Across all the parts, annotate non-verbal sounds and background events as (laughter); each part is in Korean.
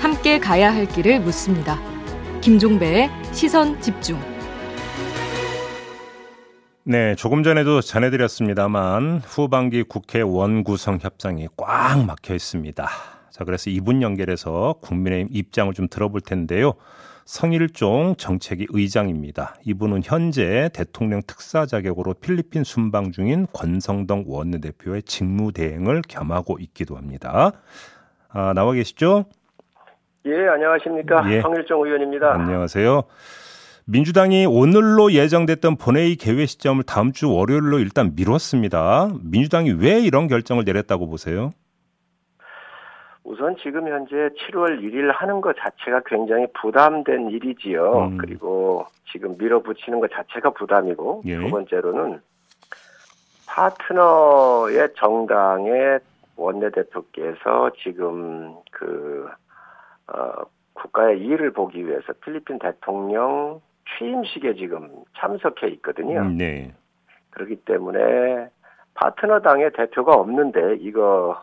함께 가야 할 길을 묻습니다. 김종배의 시선 집중. 네, 조금 전에도 전해드렸습니다만 후반기 국회 원구성 협상이 꽉 막혀 있습니다. 자, 그래서 이분 연결해서 국민의힘 입장을 좀 들어볼 텐데요. 성일종 정책위 의장입니다. 이분은 현재 대통령 특사 자격으로 필리핀 순방 중인 권성동 원내대표의 직무 대행을 겸하고 있기도 합니다. 아, 나와 계시죠? 예, 안녕하십니까. 예. 성일종 의원입니다. 안녕하세요. 민주당이 오늘로 예정됐던 본회의 개회 시점을 다음 주 월요일로 일단 미뤘습니다. 민주당이 왜 이런 결정을 내렸다고 보세요? 우선 지금 현재 7월 1일 하는 것 자체가 굉장히 부담된 일이지요. 음. 그리고 지금 밀어붙이는 것 자체가 부담이고 예. 두 번째로는 파트너의 정당의 원내대표께서 지금 그 어, 국가의 이익을 보기 위해서 필리핀 대통령 취임식에 지금 참석해 있거든요. 음, 네. 그렇기 때문에 파트너 당의 대표가 없는데 이거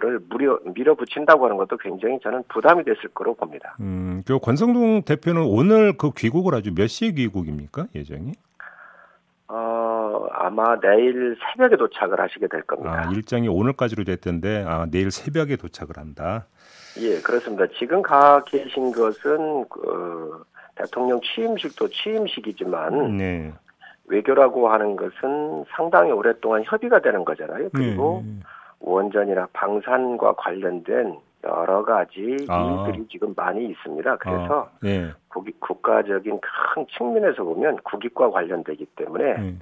를 무려 밀어붙인다고 하는 것도 굉장히 저는 부담이 됐을 거로 봅니다. 음, 그 권성동 대표는 오늘 그 귀국을 아주 몇 시에 귀국입니까 예정이? 어 아마 내일 새벽에 도착을 하시게 될 겁니다. 아, 일정이 오늘까지로 됐던데 아 내일 새벽에 도착을 한다. 예, 그렇습니다. 지금 가 계신 것은 그 대통령 취임식도 취임식이지만 네. 외교라고 하는 것은 상당히 오랫동안 협의가 되는 거잖아요. 그리고 네. 원전이나 방산과 관련된 여러 가지 아. 일들이 지금 많이 있습니다. 그래서 아. 네. 국익, 국가적인 큰 측면에서 보면 국익과 관련되기 때문에 네.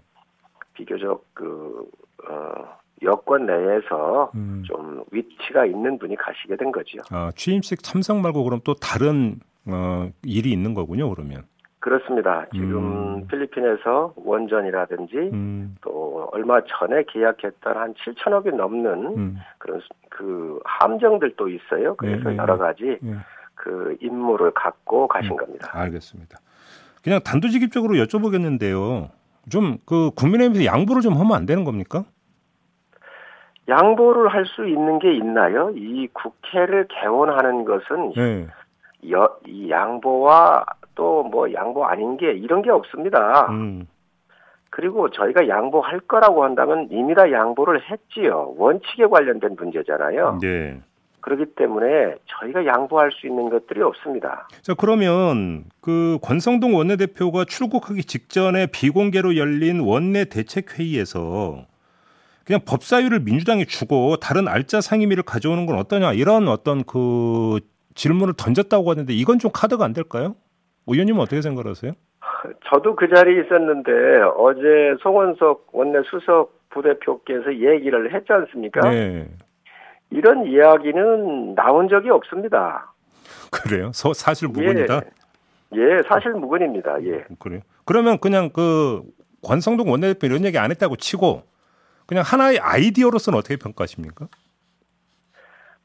비교적 그 어, 여권 내에서 음. 좀 위치가 있는 분이 가시게 된 거죠. 아, 취임식 참석 말고 그럼 또 다른 어, 일이 있는 거군요, 그러면. 그렇습니다. 지금 음. 필리핀에서 원전이라든지 음. 또 얼마 전에 계약했던 한 7천억이 넘는 음. 그런 그 함정들도 있어요. 그래서 네, 여러 가지 네. 그 임무를 갖고 가신 음. 겁니다. 알겠습니다. 그냥 단도직입적으로 여쭤보겠는데요. 좀 그 국민의힘에서 양보를 좀 하면 안 되는 겁니까? 양보를 할 수 있는 게 있나요? 이 국회를 개원하는 것은 네. 여, 이 양보와 또 뭐 양보 아닌 게 이런 게 없습니다. 음. 그리고 저희가 양보할 거라고 한다면 이미 다 양보를 했지요. 원칙에 관련된 문제잖아요. 네. 그렇기 때문에 저희가 양보할 수 있는 것들이 없습니다. 자, 그러면 그 권성동 원내대표가 출국하기 직전에 비공개로 열린 원내 대책회의에서 그냥 법사위를 민주당이 주고 다른 알짜 상임위를 가져오는 건 어떠냐 이런 어떤 그 질문을 던졌다고 하는데 이건 좀 카드가 안 될까요? 의원님은 어떻게 생각하세요? 저도 그 자리에 있었는데 어제 송원석 원내 수석 부대표께서 얘기를 했지 않습니까? 네. 이런 이야기는 나온 적이 없습니다. 그래요? 서, 사실 무근이다? 예, 예 사실 무근입니다. 예. 그래요? 그러면 그냥 그 권성동 원내대표 이런 얘기 안 했다고 치고 그냥 하나의 아이디어로서는 어떻게 평가하십니까?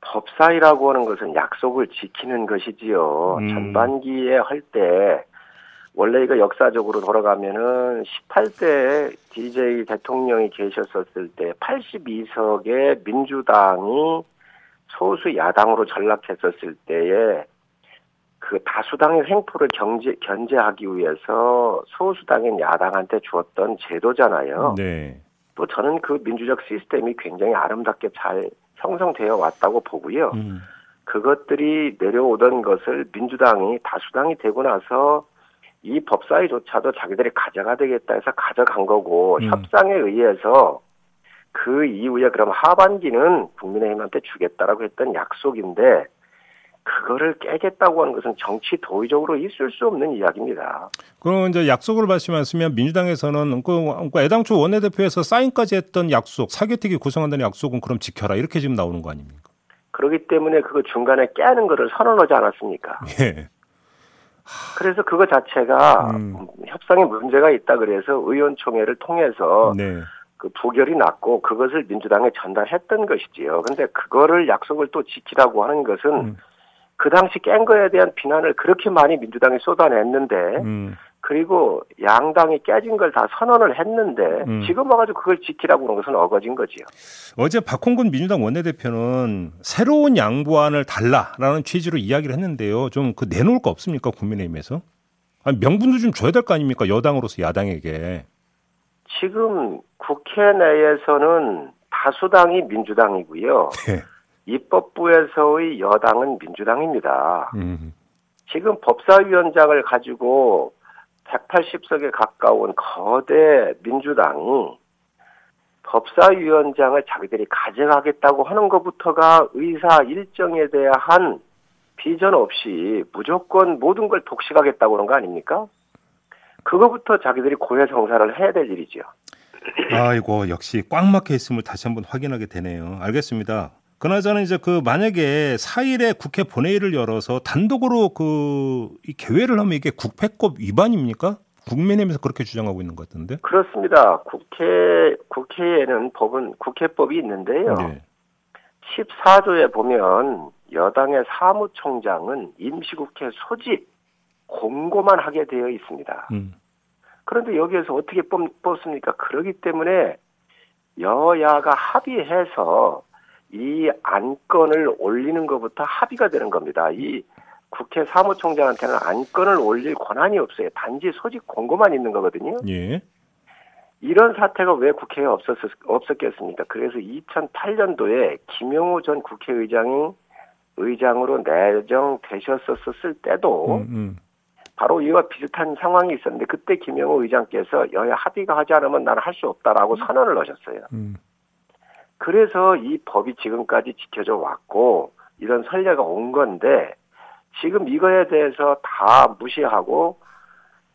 법사위라고 하는 것은 약속을 지키는 것이지요. 음. 전반기에 할 때 원래 이거 역사적으로 돌아가면은 18대 DJ 대통령이 계셨었을 때 82석의 민주당이 소수 야당으로 전락했었을 때에 그 다수당의 횡포를 경제, 견제하기 위해서 소수당인 야당한테 주었던 제도잖아요. 네. 또 저는 그 민주적 시스템이 굉장히 아름답게 잘 형성되어 왔다고 보고요. 음. 그것들이 내려오던 것을 민주당이 다수당이 되고 나서 이 법사위조차도 자기들이 가져가 되겠다 해서 가져간 거고 음. 협상에 의해서 그 이후에 그럼 하반기는 국민의힘한테 주겠다라고 했던 약속인데 그거를 깨겠다고 하는 것은 정치 도의적으로 있을 수 없는 이야기입니다. 그럼 이제 약속을 말씀하시면 민주당에서는 그, 그 애당초 원내대표에서 사인까지 했던 약속, 사개특위 구성한다는 약속은 그럼 지켜라 이렇게 지금 나오는 거 아닙니까? 그렇기 때문에 그거 중간에 깨는 거를 선언하지 않았습니까? (laughs) 예. 그래서 그거 자체가 음. 협상에 문제가 있다 그래서 의원총회를 통해서 네. 그 부결이 났고 그것을 민주당에 전달했던 것이지요. 근데 그거를 약속을 또 지키라고 하는 것은 음. 그 당시 깬 거에 대한 비난을 그렇게 많이 민주당이 쏟아냈는데 음. 그리고 양당이 깨진 걸 다 선언을 했는데 음. 지금 와가지고 그걸 지키라고 그런 것은 어거진 거지요. 어제 박홍근 민주당 원내대표는 새로운 양보안을 달라라는 취지로 이야기를 했는데요. 좀 그 내놓을 거 없습니까 국민의힘에서? 아니, 명분도 좀 줘야 될 거 아닙니까 여당으로서 야당에게. 지금 국회 내에서는 다수당이 민주당이고요. 네. 입법부에서의 여당은 민주당입니다. 음. 지금 법사위원장을 가지고 180석에 가까운 거대 민주당이 법사위원장을 자기들이 가져가겠다고 하는 것부터가 의사 일정에 대한 비전 없이 무조건 모든 걸 독식하겠다고 그런 거 아닙니까? 그거부터 자기들이 고해성사를 해야 될 일이죠. 아이고 역시 꽉 막혀 있음을 다시 한번 확인하게 되네요. 알겠습니다. 그나저나 이제 그 만약에 4일에 국회 본회의를 열어서 단독으로 그 이 개회를 하면 이게 국회법 위반입니까? 국민의힘에서 그렇게 주장하고 있는 것 같은데. 그렇습니다. 국회 국회에는 법은 국회법이 있는데요. 네. 14조에 보면 여당의 사무총장은 임시국회 소집 공고만 하게 되어 있습니다. 음. 그런데 여기에서 어떻게 뽑, 뽑습니까? 그러기 때문에 여야가 합의해서 이 안건을 올리는 것부터 합의가 되는 겁니다. 이 국회 사무총장한테는 안건을 올릴 권한이 없어요. 단지 소집 공고만 있는 거거든요. 예. 이런 사태가 왜 국회에 없었, 없었겠습니까? 그래서 2008년도에 김용우 전 국회의장이 의장으로 내정되셨었을 때도 음, 음. 바로 이와 비슷한 상황이 있었는데 그때 김용우 의장께서 여야 합의가 하지 않으면 나는 할 수 없다라고 선언을 하셨어요. 음. 그래서 이 법이 지금까지 지켜져 왔고 이런 선례가 온 건데 지금 이거에 대해서 다 무시하고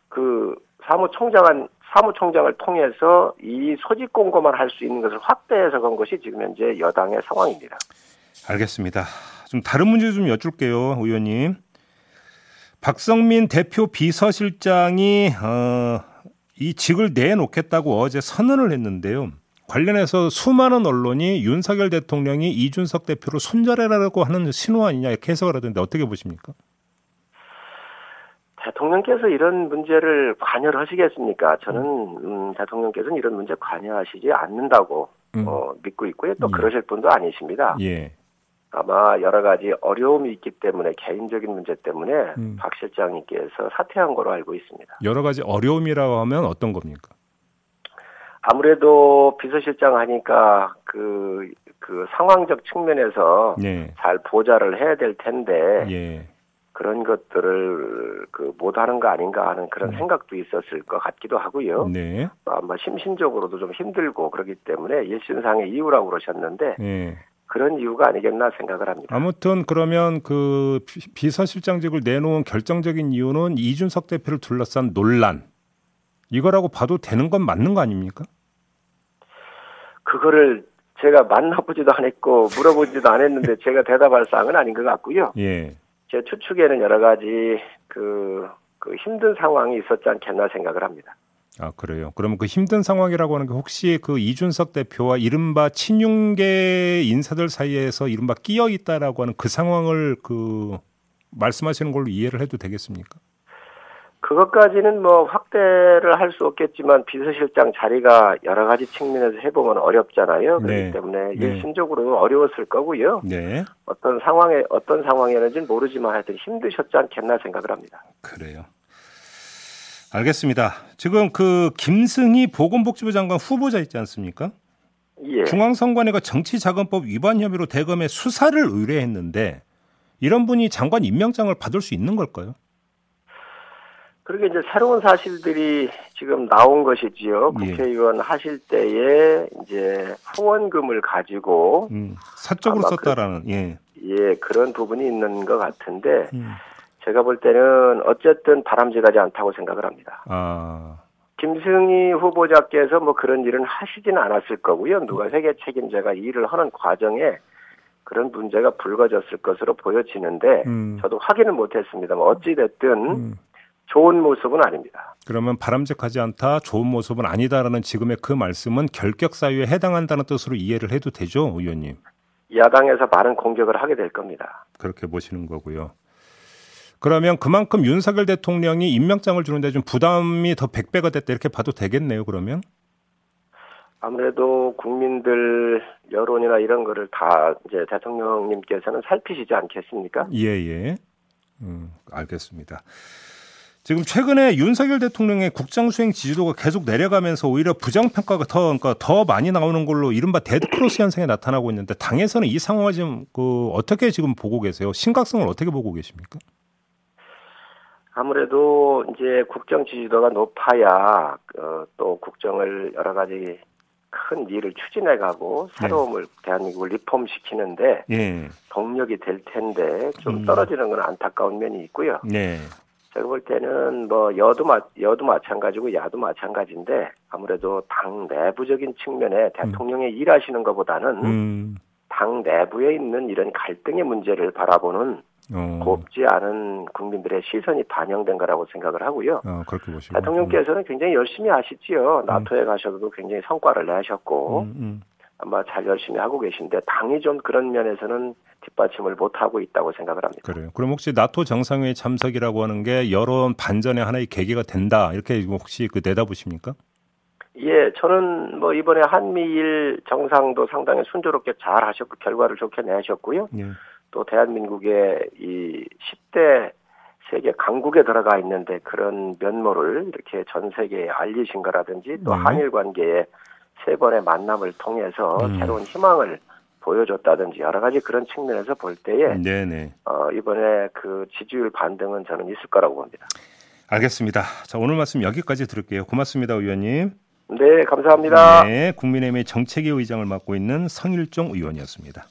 그 사무총장한 사무총장을 통해서 이 소집 공고만 할 수 있는 것을 확대해서 건 것이 지금 현재 여당의 상황입니다. 알겠습니다. 좀 다른 문제 좀 여쭐게요, 의원님. 박성민 대표 비서실장이 어, 이 직을 내놓겠다고 어제 선언을 했는데요. 관련해서 수많은 언론이 윤석열 대통령이 이준석 대표를 손절해라고 하는 신호 아니냐 이렇게 해석을 하던데 어떻게 보십니까? 대통령께서 이런 문제를 관여를 하시겠습니까? 저는 음, 대통령께서는 이런 문제 관여하시지 않는다고 음. 어, 믿고 있고요. 또 예. 그러실 분도 아니십니다. 예. 아마 여러 가지 어려움이 있기 때문에 개인적인 문제 때문에 음. 박 실장님께서 사퇴한 거로 알고 있습니다. 여러 가지 어려움이라고 하면 어떤 겁니까? 아무래도 비서실장 하니까 그, 그 상황적 측면에서 네. 잘 보좌를 해야 될 텐데, 예. 그런 것들을 그 못하는 거 아닌가 하는 그런 음. 생각도 있었을 것 같기도 하고요. 네. 아마 심신적으로도 좀 힘들고 그렇기 때문에 일신상의 이유라고 그러셨는데, 네. 그런 이유가 아니겠나 생각을 합니다. 아무튼 그러면 그 비서실장직을 내놓은 결정적인 이유는 이준석 대표를 둘러싼 논란 이거라고 봐도 되는 건 맞는 거 아닙니까? 그거를 제가 만나보지도 않았고 물어보지도 않았는데 (laughs) 제가 대답할 사항은 아닌 것 같고요. 예. 제 추측에는 여러 가지 그, 그 힘든 상황이 있었지 않겠나 생각을 합니다. 아 그래요. 그러면 그 힘든 상황이라고 하는 게 혹시 그 이준석 대표와 이른바 친윤계 인사들 사이에서 이른바 끼어 있다라고 하는 그 상황을 그 말씀하시는 걸로 이해를 해도 되겠습니까? 그것까지는 뭐 확대를 할 수 없겠지만 비서실장 자리가 여러 가지 측면에서 해보면 어렵잖아요. 그렇기 네. 때문에 네. 일심적으로 어려웠을 거고요. 네. 어떤 상황에 어떤 상황이었는지는 모르지만 하여튼 힘드셨지 않겠나 생각을 합니다. 그래요. 알겠습니다. 지금 그 김승희 보건복지부 장관 후보자 있지 않습니까? 예. 중앙선관위가 정치자금법 위반 혐의로 대검에 수사를 의뢰했는데 이런 분이 장관 임명장을 받을 수 있는 걸까요? 그렇게 이제 새로운 사실들이 지금 나온 것이지요. 예. 국회의원 예. 하실 때에 이제 후원금을 가지고 음, 사적으로 그 썼다라는 그, 예. 예 그런 부분이 있는 것 같은데 음. 제가 볼 때는 어쨌든 바람직하지 않다고 생각을 합니다. 아. 김승희 후보자께서 뭐 그런 일은 하시지는 않았을 거고요. 누가 세계 책임자가 일을 하는 과정에 그런 문제가 불거졌을 것으로 보여지는데 음. 저도 확인을 못했습니다만 어찌 됐든 음. 좋은 모습은 아닙니다. 그러면 바람직하지 않다, 좋은 모습은 아니다라는 지금의 그 말씀은 결격 사유에 해당한다는 뜻으로 이해를 해도 되죠, 의원님? 야당에서 많은 공격을 하게 될 겁니다. 그렇게 보시는 거고요. 그러면 그만큼 윤석열 대통령이 임명장을 주는데 좀 부담이 더 100배가 됐다 이렇게 봐도 되겠네요, 그러면? 아무래도 국민들 여론이나 이런 거를 다 이제 대통령님께서는 살피시지 않겠습니까? 예, 예. 음, 알겠습니다. 지금 최근에 윤석열 대통령의 국정 수행 지지도가 계속 내려가면서 오히려 부정 평가가 더 그러니까 더 많이 나오는 걸로 이른바 데드 크로스 현상이 나타나고 있는데 당에서는 이 상황을 지금 그 어떻게 지금 보고 계세요? 심각성을 어떻게 보고 계십니까? 아무래도 이제 국정 지지도가 높아야 어, 또 국정을 여러 가지 큰 일을 추진해가고 새로움을 네. 대한민국을 리폼시키는데 네. 동력이 될 텐데 좀 음. 떨어지는 건 안타까운 면이 있고요. 네. 제가 볼 때는 뭐 여도 마 여도 마찬가지고 야도 마찬가지인데 아무래도 당 내부적인 측면에 대통령의 음. 일하시는 것보다는 음. 당 내부에 있는 이런 갈등의 문제를 바라보는 어. 곱지 않은 국민들의 시선이 반영된 거라고 생각을 하고요. 어, 그렇게 보시고. 대통령께서는 굉장히 열심히 하시지요. 음. 나토에 가셔도 굉장히 성과를 내셨고 음, 음. 아마 잘 열심히 하고 계신데 당이 좀 그런 면에서는 뒷받침을 못 하고 있다고 생각을 합니다. 그래요. 그럼 혹시 나토 정상회의 참석이라고 하는 게 여론 반전의 하나의 계기가 된다 이렇게 혹시 그 내다보십니까? 예, 저는 뭐 이번에 한미일 정상도 상당히 순조롭게 잘 하셨고 결과를 좋게 내셨고요. 예. 또 대한민국의 이 10대 세계 강국에 들어가 있는데 그런 면모를 이렇게 전 세계에 알리신 거라든지 또 네. 한일 관계의 세 번의 만남을 통해서 음. 새로운 희망을 보여줬다든지 여러 가지 그런 측면에서 볼 때에 네네. 어, 이번에 그 지지율 반등은 저는 있을 거라고 봅니다. 알겠습니다. 자 오늘 말씀 여기까지 들을게요. 고맙습니다, 의원님. 네, 감사합니다. 네, 국민의힘의 정책위 의장을 맡고 있는 성일종 의원이었습니다.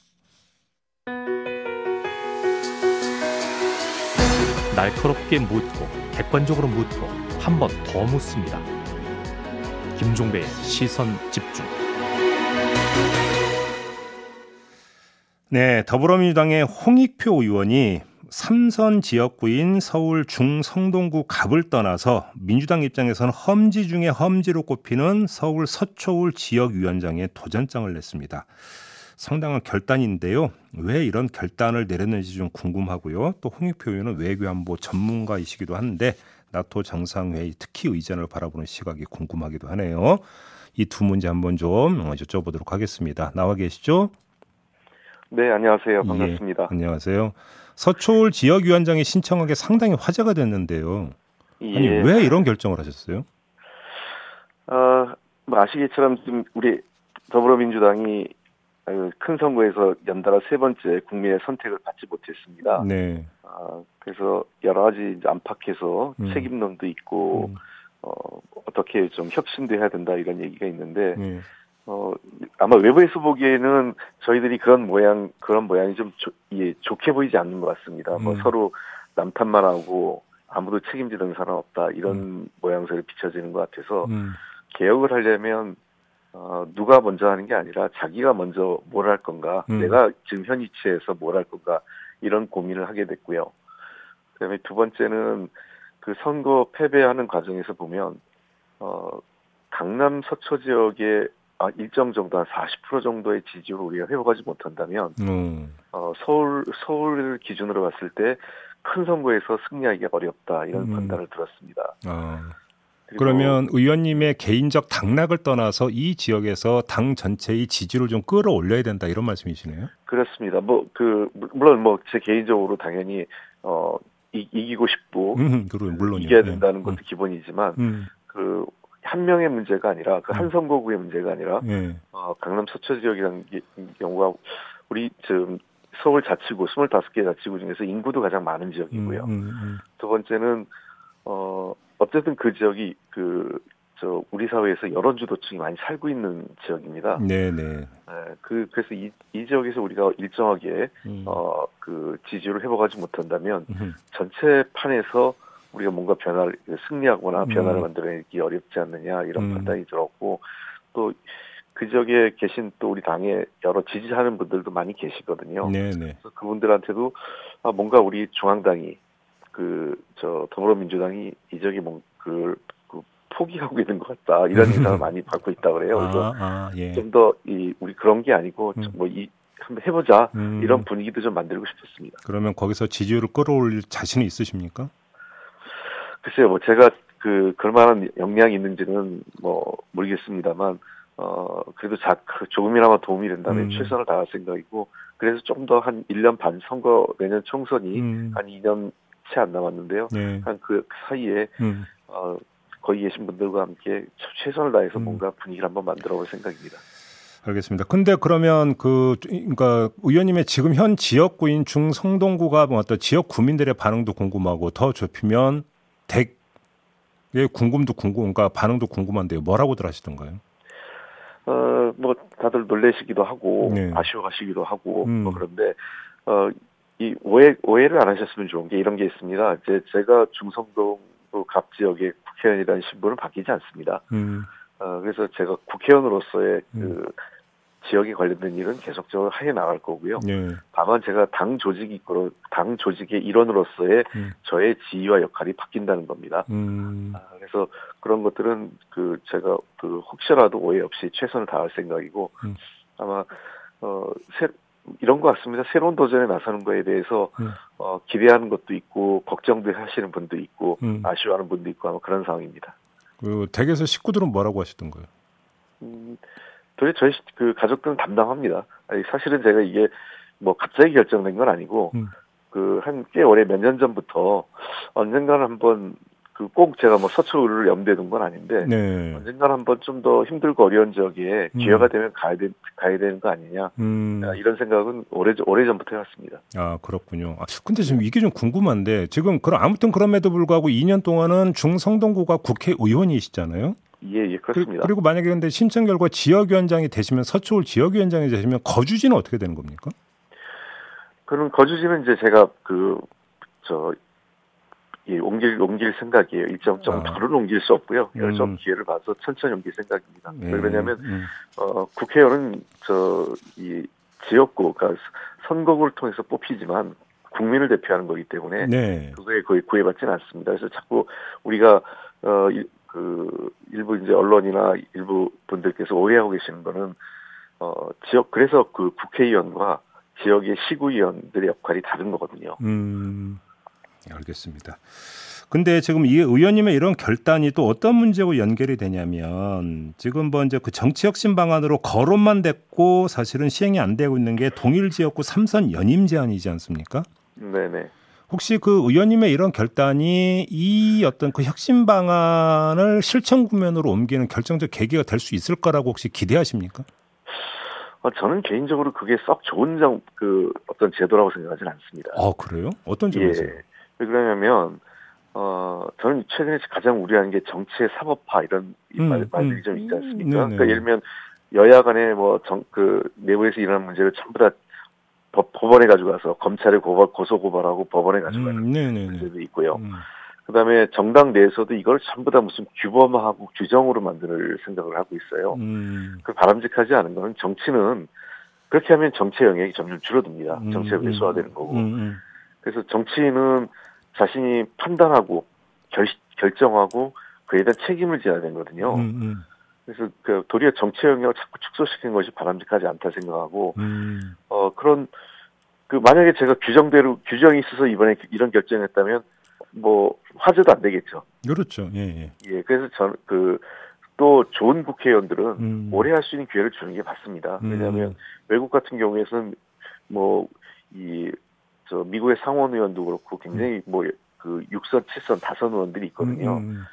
날카롭게 묻고 객관적으로 묻고 한 번 더 묻습니다. 김종배의 시선 집중. 네, 더불어민주당의 홍익표 의원이 삼선 지역구인 서울 중성동구 갑을 떠나서 민주당 입장에서는 험지 중에 험지로 꼽히는 서울 서초울 지역위원장에 도전장을 냈습니다. 상당한 결단인데요. 왜 이런 결단을 내렸는지 좀 궁금하고요. 또 홍익표 의원은 외교안보 전문가이시기도 한데 나토 정상회의 특히 의전을 바라보는 시각이 궁금하기도 하네요. 이 두 문제 한번 좀 여쭤보도록 하겠습니다. 나와 계시죠? 네, 안녕하세요. 예, 반갑습니다. 예, 안녕하세요. 서초울 지역위원장이 신청하게 상당히 화제가 됐는데요. 예. 아니, 왜 이런 결정을 하셨어요? 어, 뭐 아시기처럼 지금 우리 더불어민주당이 큰 선거에서 연달아 세 번째 국민의 선택을 받지 못했습니다. 네. 아, 그래서 여러 가지 안팎에서 음. 책임론도 있고 음. 어, 어떻게 좀 협신도 해야 된다 이런 얘기가 있는데 네. 어, 아마 외부에서 보기에는 저희들이 그런 모양 그런 모양이 좀 조, 예, 좋게 보이지 않는 것 같습니다. 뭐 음. 뭐 서로 남탓만 하고 아무도 책임지는 사람 없다 이런 음. 모양새를 비춰지는 것 같아서 음. 개혁을 하려면 어, 누가 먼저 하는 게 아니라 자기가 먼저 뭘 할 건가, 음. 내가 지금 현 위치에서 뭘 할 건가, 이런 고민을 하게 됐고요. 그 다음에 두 번째는 그 선거 패배하는 과정에서 보면, 어, 강남 서초 지역에 아, 일정 정도 한 40% 정도의 지지율을 우리가 회복하지 못한다면, 음. 어, 서울, 서울 기준으로 봤을 때 큰 선거에서 승리하기가 어렵다, 이런 음. 판단을 들었습니다. 아. 그러면 의원님의 개인적 당락을 떠나서 이 지역에서 당 전체의 지지를 좀 끌어올려야 된다 이런 말씀이시네요. 그렇습니다. 뭐 그 물론 뭐 제 개인적으로 당연히 어 이, 기고 싶고 음, 물론 이겨야 네. 된다는 것도 음. 기본이지만 음. 그한 명의 문제가 아니라 그한 음. 선거구의 문제가 아니라 네. 어, 강남 서초 지역이라는 경우가 우리 지금 서울 자치구 25개 자치구 중에서 인구도 가장 많은 지역이고요. 음, 음, 두 번째는 어 어쨌든 그 지역이 그 저 우리 사회에서 여론 주도층이 많이 살고 있는 지역입니다. 네네. 네. 그 그래서 이, 이 지역에서 우리가 일정하게 음. 어그 지지율을 회복하지 못한다면 음. 전체 판에서 우리가 뭔가 변화를 승리하거나 음. 변화를 만들어내기 어렵지 않느냐 이런 음. 판단이 들었고 또 그 지역에 계신 또 우리 당에 여러 지지하는 분들도 많이 계시거든요. 네네. 네. 그래서 그분들한테도 아, 뭔가 우리 중앙당이 그 저 더불어민주당이 이적이 뭐그 그 포기하고 있는 것 같다 이런 인상을 (laughs) 많이 받고 있다 그래요. 그래서 아, 아, 예. 좀더 이 우리 그런 게 아니고 음. 뭐이 한번 해보자 음. 이런 분위기도 좀 만들고 싶었습니다. 그러면 거기서 지지율을 끌어올릴 자신이 있으십니까? 글쎄요, 뭐 제가 그 그럴만한 역량이 있는지는 뭐 모르겠습니다만 어 그래도 자그 조금이나마 도움이 된다면 음. 최선을 다할 생각이고 그래서 좀 더 한 1년 반 선거 내년 총선이 음. 한 2년 채 안 남았는데요. 네. 한그 사이에 음. 어 거기 계신 분들과 함께 최선을 다해서 음. 뭔가 분위기를 한번 만들어 볼 생각입니다. 알겠습니다. 근데 그러면 그 그러니까 의원님의 지금 현 지역구인 중성동구가 뭐 어떤 지역 구민들의 반응도 궁금하고 더 좁히면 댁의 궁금도 궁금, 그러니까 반응도 궁금한데요. 뭐라고들 하시던가요? 어, 뭐 다들 놀래시기도 하고 네. 아쉬워하시기도 하고 음. 뭐 그런데 어, 이 오해 오해를 안 하셨으면 좋은 게 이런 게 있습니다. 이제 제가 중성동 갑 지역의 국회의원이라는 신분은 바뀌지 않습니다. 음. 어, 그래서 제가 국회의원으로서의 음. 그 지역에 관련된 일은 계속적으로 해 나갈 거고요. 네. 다만 제가 당 조직 이끌어 당 조직의 일원으로서의 음. 저의 지위와 역할이 바뀐다는 겁니다. 음. 아, 그래서 그런 것들은 그 제가 그 혹시라도 오해 없이 최선을 다할 생각이고 음. 아마 어 새, 이런 것 같습니다. 새로운 도전에 나서는 거에 대해서 음. 어, 기대하는 것도 있고 걱정도 하시는 분도 있고 음. 아쉬워하는 분도 있고 아마 그런 상황입니다. 그 댁에서 식구들은 뭐라고 하시던가요? 음, 도대체 저희 그 가족들은 담당합니다. 아니, 사실은 제가 이게 뭐 갑자기 결정된 건 아니고 음. 그한 꽤 오래 몇 년 전부터 언젠가는 한번 그 꼭 제가 뭐 서초를 염두에 둔 건 아닌데 네. 언젠가는 한번 좀 더 힘들고 어려운 지역에 음. 기회가 되면 가야 되, 가야 되는 거 아니냐 음. 이런 생각은 오래 오래 전부터 해왔습니다. 아 그렇군요. 아, 근데 지금 이게 좀 궁금한데 지금 그럼 아무튼 그럼에도 불구하고 2년 동안은 중성동구가 국회의원이시잖아요. 예, 예, 그렇습니다. 그, 리고 만약에 근데 신청 결과 지역위원장이 되시면 서초울 지역위원장이 되시면 거주지는 어떻게 되는 겁니까? 그럼 거주지는 이제 제가 그 저 예, 옮길 옮길 생각이에요. 일정 정도는 아. 옮길 수 없고요. 음. 좀 기회를 봐서 천천히 옮길 생각입니다. 네. 왜냐하면 음. 어, 국회의원은 저이 지역구 그러니까 선거구를 통해서 뽑히지만 국민을 대표하는 거기 때문에 네. 그거에 거의 구애받지는 않습니다. 그래서 자꾸 우리가 어, 그 일부 이제 언론이나 일부 분들께서 오해하고 계시는 거는 어, 지역 그래서 그 국회의원과 지역의 시구위원들의 역할이 다른 거거든요. 음. 예, 알겠습니다. 근데 지금 이 의원님의 이런 결단이 또 어떤 문제고 연결이 되냐면 지금 뭐 이제 그 정치 혁신 방안으로 거론만 됐고 사실은 시행이 안 되고 있는 게 동일 지역구 삼선 연임 제한이지 않습니까? 네네. 혹시 그 의원님의 이런 결단이 이 어떤 그 혁신 방안을 실천 국면으로 옮기는 결정적 계기가 될 수 있을 거라고 혹시 기대하십니까? 어, 저는 개인적으로 그게 썩 좋은 정, 그 어떤 제도라고 생각하지는 않습니다. 아 그래요? 어떤 점에서? 예. 왜 그러냐면 어 저는 최근에 가장 우려하는 게 정치의 사법화 이런 음, 말, 말들이 음. 좀 있지 않습니까? 음, 그러니까 예를 들면 여야 간에 뭐정그 내부에서 일어나는 문제를 전부 다 법, 법원에 가지고 가서 검찰에 고발, 고소 고발하고 법원에 가지고 가는 음, 문제도 있고요. 음. 그다음에 정당 내에서도 이걸 전부 다 무슨 규범화하고 규정으로 만들 생각을 하고 있어요. 음. 그 바람직하지 않은 거는 정치는 그렇게 하면 정치의 영역이 점점 줄어듭니다. 음, 정치가 왜소화되는 거고. 그래서 정치인은 자신이 판단하고 결, 결정하고 그에 대한 책임을 져야 되거든요. 음, 음. 그래서 그 도리어 정치 영역을 자꾸 축소시키는 것이 바람직하지 않다 생각하고 음. 어 그런 그 만약에 제가 규정대로 규정이 있어서 이번에 이런 결정했다면 뭐 화제도 안 되겠죠. 그렇죠. 예. 예. 예 그래서 저는 그 또 좋은 국회의원들은 음. 오래 할 수 있는 기회를 주는 게 맞습니다. 음. 왜냐하면 외국 같은 경우에는 뭐 이 저 미국의 상원 의원도 그렇고 굉장히 뭐그 6선, 7선, 다선 의원들이 있거든요. 음, 음.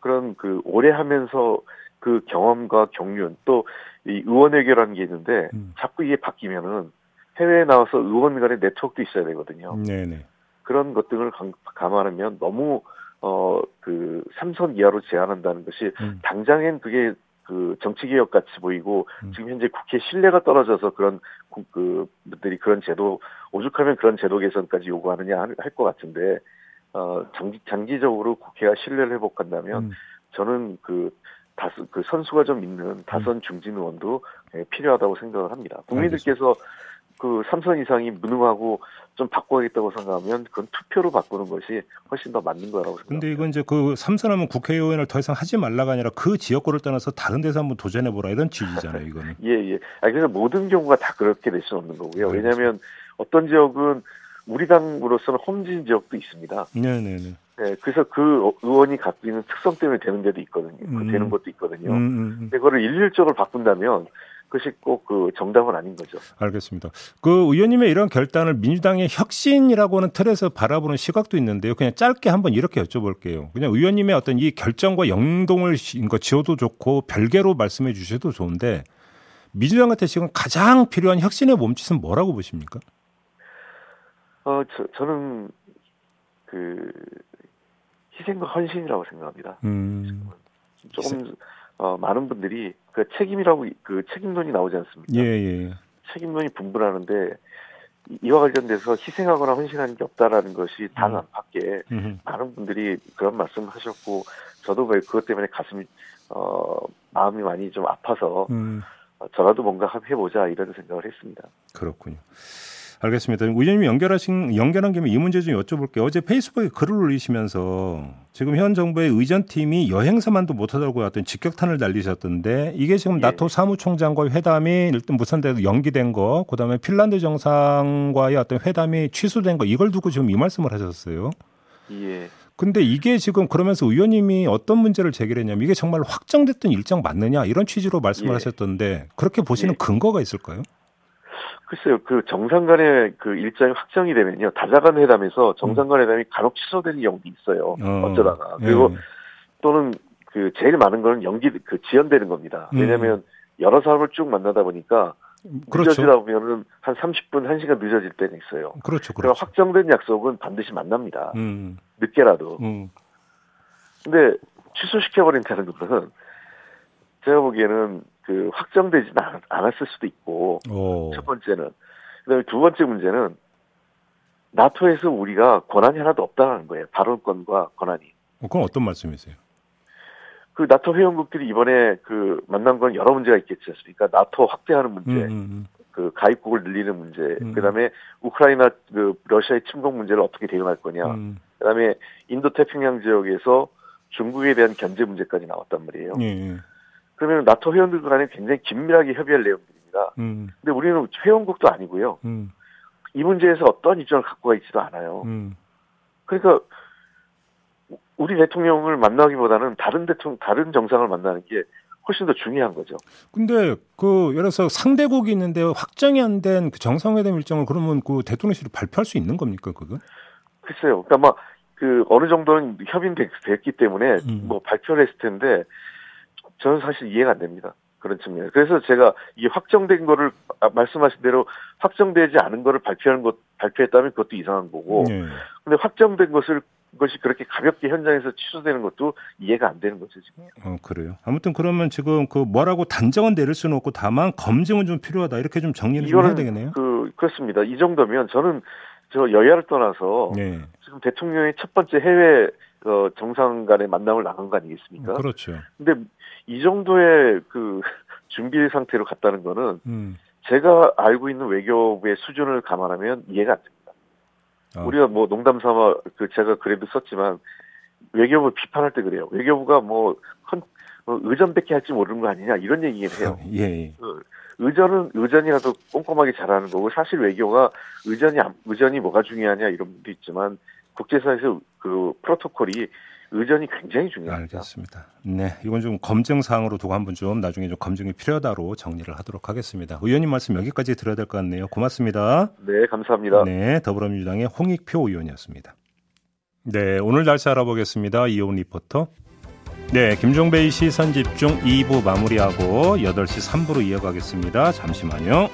그런 그 오래 하면서 그 경험과 경륜 또 이 의원회계라는 게 있는데 음. 자꾸 이게 바뀌면은 해외에 나와서 의원 간의 네트워크도 있어야 되거든요. 네네. 그런 것들을 감안하면 너무 어 그 삼선 이하로 제한한다는 것이 음. 당장엔 그게 그 정치 개혁 같이 보이고 음. 지금 현재 국회 신뢰가 떨어져서 그런 그 분들이 그런 제도 오죽하면 그런 제도 개선까지 요구하느냐 할 것 같은데 어 장기 장기적으로 국회가 신뢰를 회복한다면 음. 저는 그 다수 그 선수가 좀 있는 다선 음. 중진 의원도 예, 필요하다고 생각을 합니다. 국민들께서 그 삼선 이상이 무능하고 좀 바꿔야겠다고 생각하면 그건 투표로 바꾸는 것이 훨씬 더 맞는 거라고 생각합니다. 근데 이건 이제 그 삼선하면 국회의원을 더 이상 하지 말라가 아니라 그 지역구를 떠나서 다른 데서 한번 도전해 보라 이런 취지잖아요, 이거는. (laughs) 예, 예. 아 그래서 모든 경우가 다 그렇게 될 수는 없는 거고요. 왜냐하면 어떤 지역은 우리 당으로서는 홈진 지역도 있습니다. 네, 네, 네. 네, 그래서 그 의원이 갖고 있는 특성 때문에 되는 데도 있거든요. 그 음. 되는 것도 있거든요. 음, 음, 음. 근데 그거를 일률적으로 바꾼다면 그것이 꼭 그 정답은 아닌 거죠. 알겠습니다. 그 의원님의 이런 결단을 민주당의 혁신이라고 하는 틀에서 바라보는 시각도 있는데요. 그냥 짧게 한번 이렇게 여쭤볼게요. 그냥 의원님의 어떤 이 결정과 영동을 지어도 좋고 별개로 말씀해 주셔도 좋은데 민주당한테 지금 가장 필요한 혁신의 몸짓은 뭐라고 보십니까? 어, 저, 저는 그 희생과 헌신이라고 생각합니다. 음. 조금 어, 많은 분들이 그 책임이라고 그 책임론이 나오지 않습니까? 예, 예. 책임론이 분분하는데 이와 관련돼서 희생하거나 헌신하는 게 없다라는 것이 당 안팎에 음. 많은 분들이 그런 말씀을 하셨고 저도 그것 때문에 가슴이 어 마음이 많이 좀 아파서 음. 어, 저라도 뭔가 해보자 이런 생각을 했습니다. 그렇군요. 알겠습니다. 의원님이 연결하신 연결한 김에 이 문제 좀 여쭤볼게요. 어제 페이스북에 글을 올리시면서 지금 현 정부의 의전팀이 여행사만도 못하다고 어떤 직격탄을 날리셨던데 이게 지금 예. 나토 사무총장과 회담이 일단 무산돼서 연기된 거, 그다음에 핀란드 정상과의 어떤 회담이 취소된 거 이걸 두고 지금 이 말씀을 하셨어요. 예. 근데 이게 지금 그러면서 의원님이 어떤 문제를 제기했냐면 이게 정말 확정됐던 일정 맞느냐 이런 취지로 말씀을 예. 하셨던데 그렇게 보시는 예. 근거가 있을까요? 글쎄요, 그 정상 간의 그 일정이 확정이 되면요, 다자간 회담에서 정상 간 회담이 간혹 취소되는 경우도 있어요. 어. 쩌다가 그리고 예. 또는 그 제일 많은 거는 연기, 그 지연되는 겁니다. 음. 왜냐면 음. 여러 사람을 쭉 만나다 보니까 그렇죠. 늦어지다 보면은 한 30분, 1시간 늦어질 때는 있어요. 그렇죠. 그렇죠. 확정된 약속은 반드시 만납니다. 음. 늦게라도. 음. 근데 취소시켜버린다는 것은 제가 보기에는 그 확정되지는 않았을 수도 있고 오. 첫 번째는 그다음에 두 번째 문제는 나토에서 우리가 권한이 하나도 없다는 거예요. 발언권과 권한이. 어, 그건 어떤 말씀이세요? 그 나토 회원국들이 이번에 그 만난 건 여러 문제가 있겠지 않습니까? 나토 확대하는 문제, 음, 음, 음. 그 가입국을 늘리는 문제, 음. 그다음에 우크라이나 그 러시아의 침공 문제를 어떻게 대응할 거냐, 음. 그다음에 인도 태평양 지역에서 중국에 대한 견제 문제까지 나왔단 말이에요. 예, 예. 그러면 나토 회원들 간에 굉장히 긴밀하게 협의할 내용들입니다. 음. 근데 우리는 회원국도 아니고요. 음. 이 문제에서 어떤 입장을 갖고 가 있지도 않아요. 음. 그러니까 우리 대통령을 만나기보다는 다른 대통령, 다른 정상을 만나는 게 훨씬 더 중요한 거죠. 근데 그 예를 들어서 상대국이 있는데 확정이 안 된 그 정상회담 일정을 그러면 그 대통령실이 발표할 수 있는 겁니까 그거? 글쎄요. 그러니까 막 그 어느 정도는 협의됐기 때문에 음. 뭐 발표를 했을 텐데 저는 사실 이해가 안 됩니다. 그런 측면. 그래서 제가 이게 확정된 거를 아, 말씀하신 대로 확정되지 않은 거를 발표하는 것 발표했다면 그것도 이상한 거고. 네. 근데 확정된 것을 것이 그렇게 가볍게 현장에서 취소되는 것도 이해가 안 되는 거죠 지금. 어 그래요. 아무튼 그러면 지금 그 뭐라고 단정은 내릴 수는 없고 다만 검증은 좀 필요하다 이렇게 좀 정리를 좀 해야 되겠네요. 그 그렇습니다. 이 정도면 저는 저 여야를 떠나서 네. 지금 대통령의 첫 번째 해외 어, 정상 간의 만남을 나간 거 아니겠습니까? 그렇죠. 근데 이 정도의 그 (laughs) 준비 상태로 갔다는 거는 음. 제가 알고 있는 외교부의 수준을 감안하면 이해가 안 됩니다. 어. 우리가 뭐 농담 삼아 그 제가 그래도 썼지만 외교부 비판할 때 그래요. 외교부가 뭐 컨, 어, 의전밖에 할지 모르는 거 아니냐 이런 얘기를 해요. (laughs) 예. 예. 그 의전은 의전이라도 꼼꼼하게 잘하는 거고 사실 외교가 의전이 의전이 뭐가 중요하냐 이런 분도 있지만 국제사에서 그 프로토콜이 의전이 굉장히 중요합니다. 알겠습니다. 네, 이건 좀 검증 사항으로 두고 한번 좀 나중에 좀 검증이 필요하다로 정리를 하도록 하겠습니다. 의원님 말씀 여기까지 들어야 될 것 같네요. 고맙습니다. 네, 감사합니다. 네, 더불어민주당의 홍익표 의원이었습니다. 네, 오늘 날씨 알아보겠습니다. 이온 리포터. 네, 김종배의 시선 집중 2부 마무리하고 8시 3부로 이어가겠습니다. 잠시만요.